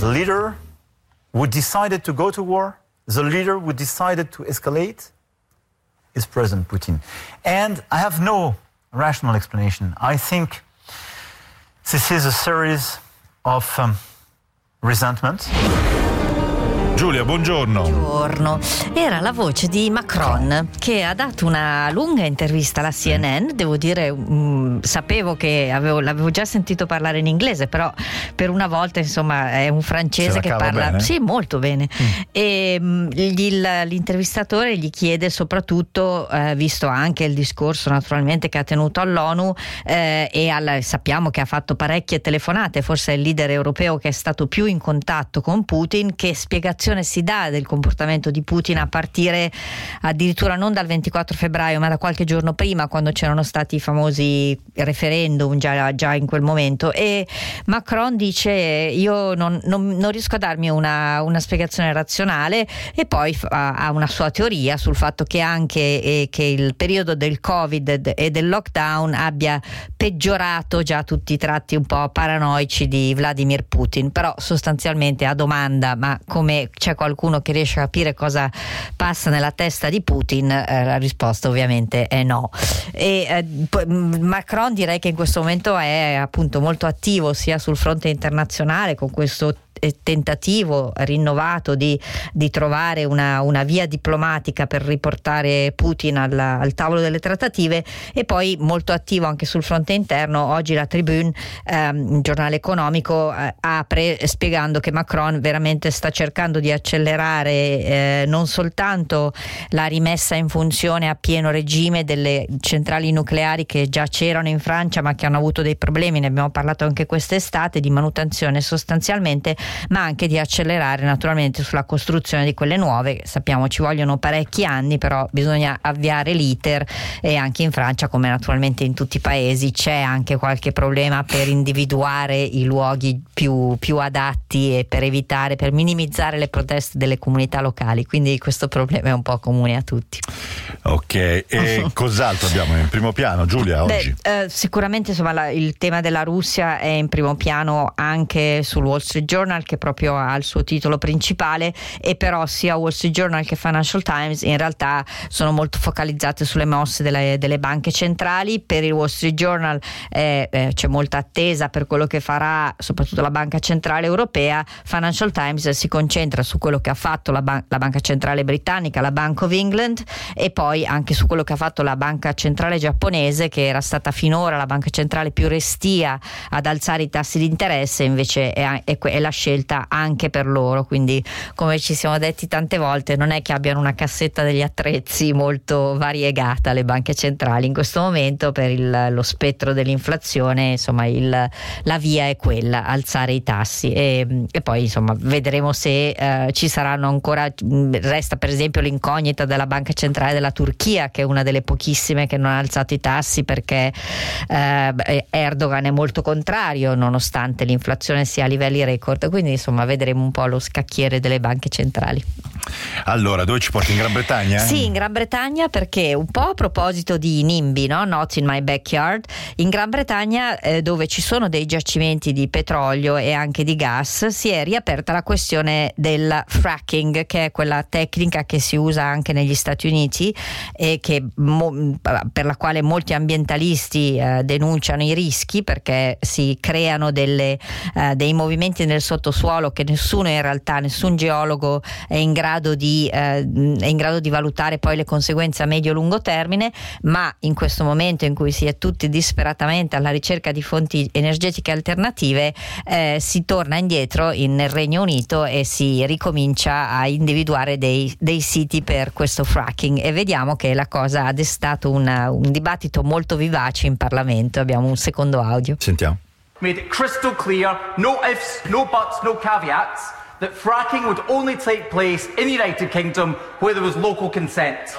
The leader who decided to go to war, the leader who decided to escalate, is President Putin. And I have no rational explanation. I think this is a series of um, resentment. Giulia, buongiorno. Buongiorno. Era la voce di Macron che ha dato una lunga intervista alla CNN. Devo dire, mh, sapevo che avevo, l'avevo già sentito parlare in inglese, però per una volta, insomma, è un francese che parla bene? sì, molto bene. Mm. E mh, gli- l'intervistatore gli chiede soprattutto, eh, visto anche il discorso naturalmente che ha tenuto all'ONU eh, e al- sappiamo che ha fatto parecchie telefonate, forse è il leader europeo che è stato più in contatto con Putin, che spiegazione si dà del comportamento di Putin a partire addirittura non dal 24 febbraio ma da qualche giorno prima quando c'erano stati i famosi referendum già, già in quel momento. E Macron dice io non, non- non riesco a darmi una, una spiegazione razionale e poi ha una sua teoria sul fatto che anche eh, che il periodo del covid e del lockdown abbia peggiorato già tutti i tratti un po' paranoici di Vladimir Putin. Però sostanzialmente a domanda ma come c'è qualcuno che riesce a capire cosa passa nella testa di Putin eh, la risposta ovviamente è no. E eh, mh, Macron direi che in questo momento è appunto molto attivo sia sul fronte internazionale con questo tentativo rinnovato di, di trovare una, una via diplomatica per riportare Putin alla- al tavolo delle trattative e poi molto attivo anche sul fronte interno. Oggi la Tribune, ehm, un giornale economico, eh, apre spiegando che Macron veramente sta cercando di accelerare eh, non soltanto la rimessa in funzione a pieno regime delle centrali nucleari che già c'erano in Francia ma che hanno avuto dei problemi, ne abbiamo parlato anche quest'estate, di manutenzione sostanzialmente, ma anche di accelerare naturalmente sulla costruzione di quelle nuove. Sappiamo ci vogliono parecchi anni, però bisogna avviare l'iter e anche in Francia, come naturalmente in tutti i paesi, c'è anche qualche problema per individuare i luoghi più, più adatti e per evitare, per minimizzare le proteste delle comunità locali. Quindi questo problema è un po' comune a tutti. Ok, e cos'altro abbiamo in primo piano, Giulia, Beh, oggi? eh, sicuramente insomma, la- il tema della Russia è in primo piano anche sul Wall Street Journal che proprio ha il suo titolo principale e però sia Wall Street Journal che Financial Times in realtà sono molto focalizzate sulle mosse delle, delle banche centrali. Per il Wall Street Journal eh, eh, c'è molta attesa per quello che farà soprattutto la Banca Centrale Europea. Financial Times si concentra su quello che ha fatto la, ban- la Banca Centrale Britannica, la Bank of England e poi anche su quello che ha fatto la Banca Centrale Giapponese che era stata finora la banca centrale più restia ad alzare i tassi di interesse invece è, è è la scelta anche per loro. Quindi come ci siamo detti tante volte non è che abbiano una cassetta degli attrezzi molto variegata le banche centrali in questo momento per il- lo spettro dell'inflazione insomma il- la via è quella alzare i tassi. E, e poi insomma vedremo se eh, ci saranno ancora resta per esempio l'incognita della banca centrale della Turchia che è una delle pochissime che non ha alzato i tassi perché eh, Erdogan è molto contrario nonostante l'inflazione sia a livelli record quindi insomma vedremo un po' lo scacchiere delle banche centrali Allora, dove ci porti in Gran Bretagna? sì, in Gran Bretagna perché un po' a proposito di NIMBY, no? Not in my backyard, in Gran Bretagna eh, dove ci sono dei giacimenti di petrolio e anche di gas si è riaperta la questione del fracking che è quella tecnica che si usa anche negli Stati Uniti e che mo- per la quale molti ambientalisti eh, denunciano i rischi perché si creano delle, eh, dei movimenti nel sottosuolo che nessuno in realtà, nessun geologo è in grado di, eh, in grado di valutare poi le conseguenze a medio-lungo termine, ma in questo momento in cui si è tutti disperatamente alla ricerca di fonti energetiche alternative, eh, si torna indietro in- nel Regno Unito e si ricomincia a individuare dei, dei siti per questo fracking e vediamo che la cosa ha destato una- un dibattito molto vivace in Parlamento. Abbiamo un secondo audio. Sentiamo. Made it crystal clear, no ifs, no buts, no caveats, that fracking would only take place in the United Kingdom where there was local consent.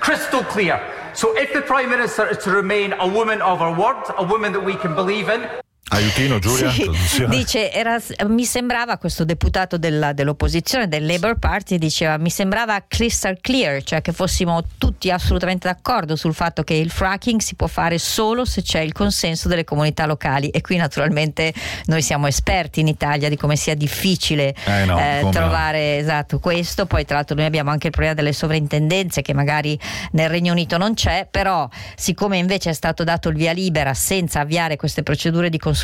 Crystal clear. So if the Prime Minister is to remain a woman of her word, a woman that we can believe in, Aiutino Giulia? Sì, dice, era- mi sembrava questo deputato della- dell'opposizione, del Labour Party, diceva mi sembrava crystal clear, cioè che fossimo tutti assolutamente d'accordo sul fatto che il fracking si può fare solo se c'è il consenso delle comunità locali. E qui naturalmente noi siamo esperti in Italia di come sia difficile Eh no, no. trovare esatto questo, poi tra l'altro noi abbiamo anche il problema delle sovrintendenze che magari nel Regno Unito non c'è, però siccome invece è stato dato il via libera senza avviare queste procedure di consultazione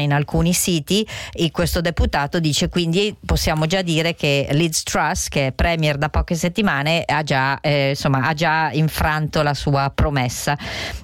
in alcuni siti, e questo deputato dice quindi possiamo già dire che Liz Truss, che è premier da poche settimane, ha già, eh, insomma, ha già infranto la sua promessa.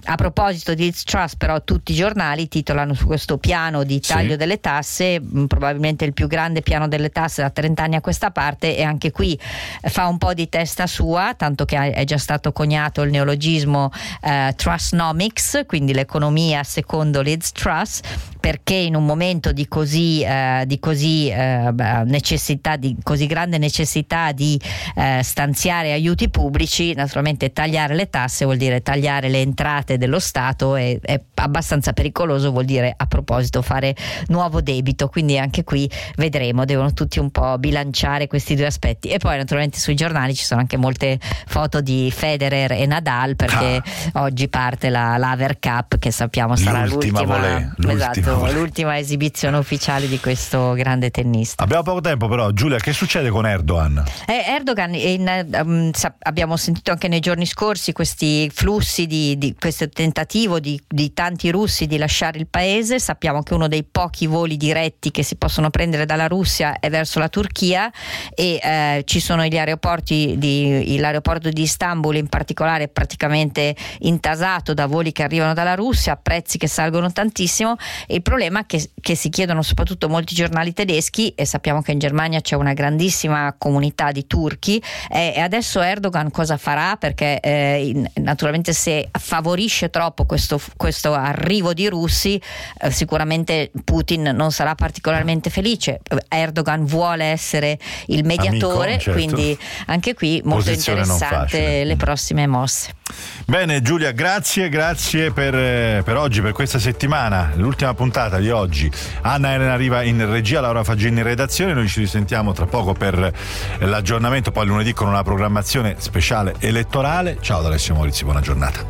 A proposito di Liz Truss, però, tutti i giornali titolano su questo piano di Sì. taglio delle tasse, mh, probabilmente il più grande piano delle tasse da 30 anni a questa parte, e anche qui eh, fa un po' di testa sua, tanto che è già stato coniato il neologismo eh, Trussnomics, quindi l'economia secondo Liz Truss, perché in un momento di così, eh, di così eh, necessità, di così grande necessità di eh, stanziare aiuti pubblici, naturalmente tagliare le tasse vuol dire tagliare le entrate dello Stato e è abbastanza pericoloso, vuol dire a proposito fare nuovo debito, quindi anche qui vedremo, devono tutti un po' bilanciare questi due aspetti. E poi naturalmente sui giornali ci sono anche molte foto di Federer e Nadal perché oggi parte la, l'Aver Cup che sappiamo sarà L'ultima l'ultima, volée, l'ultima volée. l'ultima esibizione ufficiale di questo grande tennista. Abbiamo poco tempo però, Giulia, che succede con Erdogan? Eh, Erdogan, in, ehm, sa- abbiamo sentito anche nei giorni scorsi questi flussi di, di questo tentativo di, di tanti russi di lasciare il paese. Sappiamo che uno dei pochi voli diretti che si possono prendere dalla Russia è verso la Turchia e eh, ci sono gli aeroporti di, l'aeroporto di Istanbul in particolare è praticamente intasato da voli che arrivano dalla Russia a prezzi che salgono tantissimo. Il problema è che, che si chiedono soprattutto molti giornali tedeschi e sappiamo che in Germania c'è una grandissima comunità di turchi e, e adesso Erdogan cosa farà? Perché eh, in- naturalmente se favorisce troppo questo, questo arrivo di russi eh, sicuramente Putin non sarà particolarmente felice. Erdogan vuole essere il mediatore, Amico, certo. quindi anche qui molto Posizione interessante le prossime mosse. Bene Giulia, grazie, grazie per, eh, per oggi, per questa settimana, l'ultima puntata di oggi. Anna Elena arriva in regia, Laura Faggini in redazione, noi ci risentiamo tra poco per l'aggiornamento, poi lunedì con una programmazione speciale elettorale. Ciao da Alessio Morizzi, buona giornata.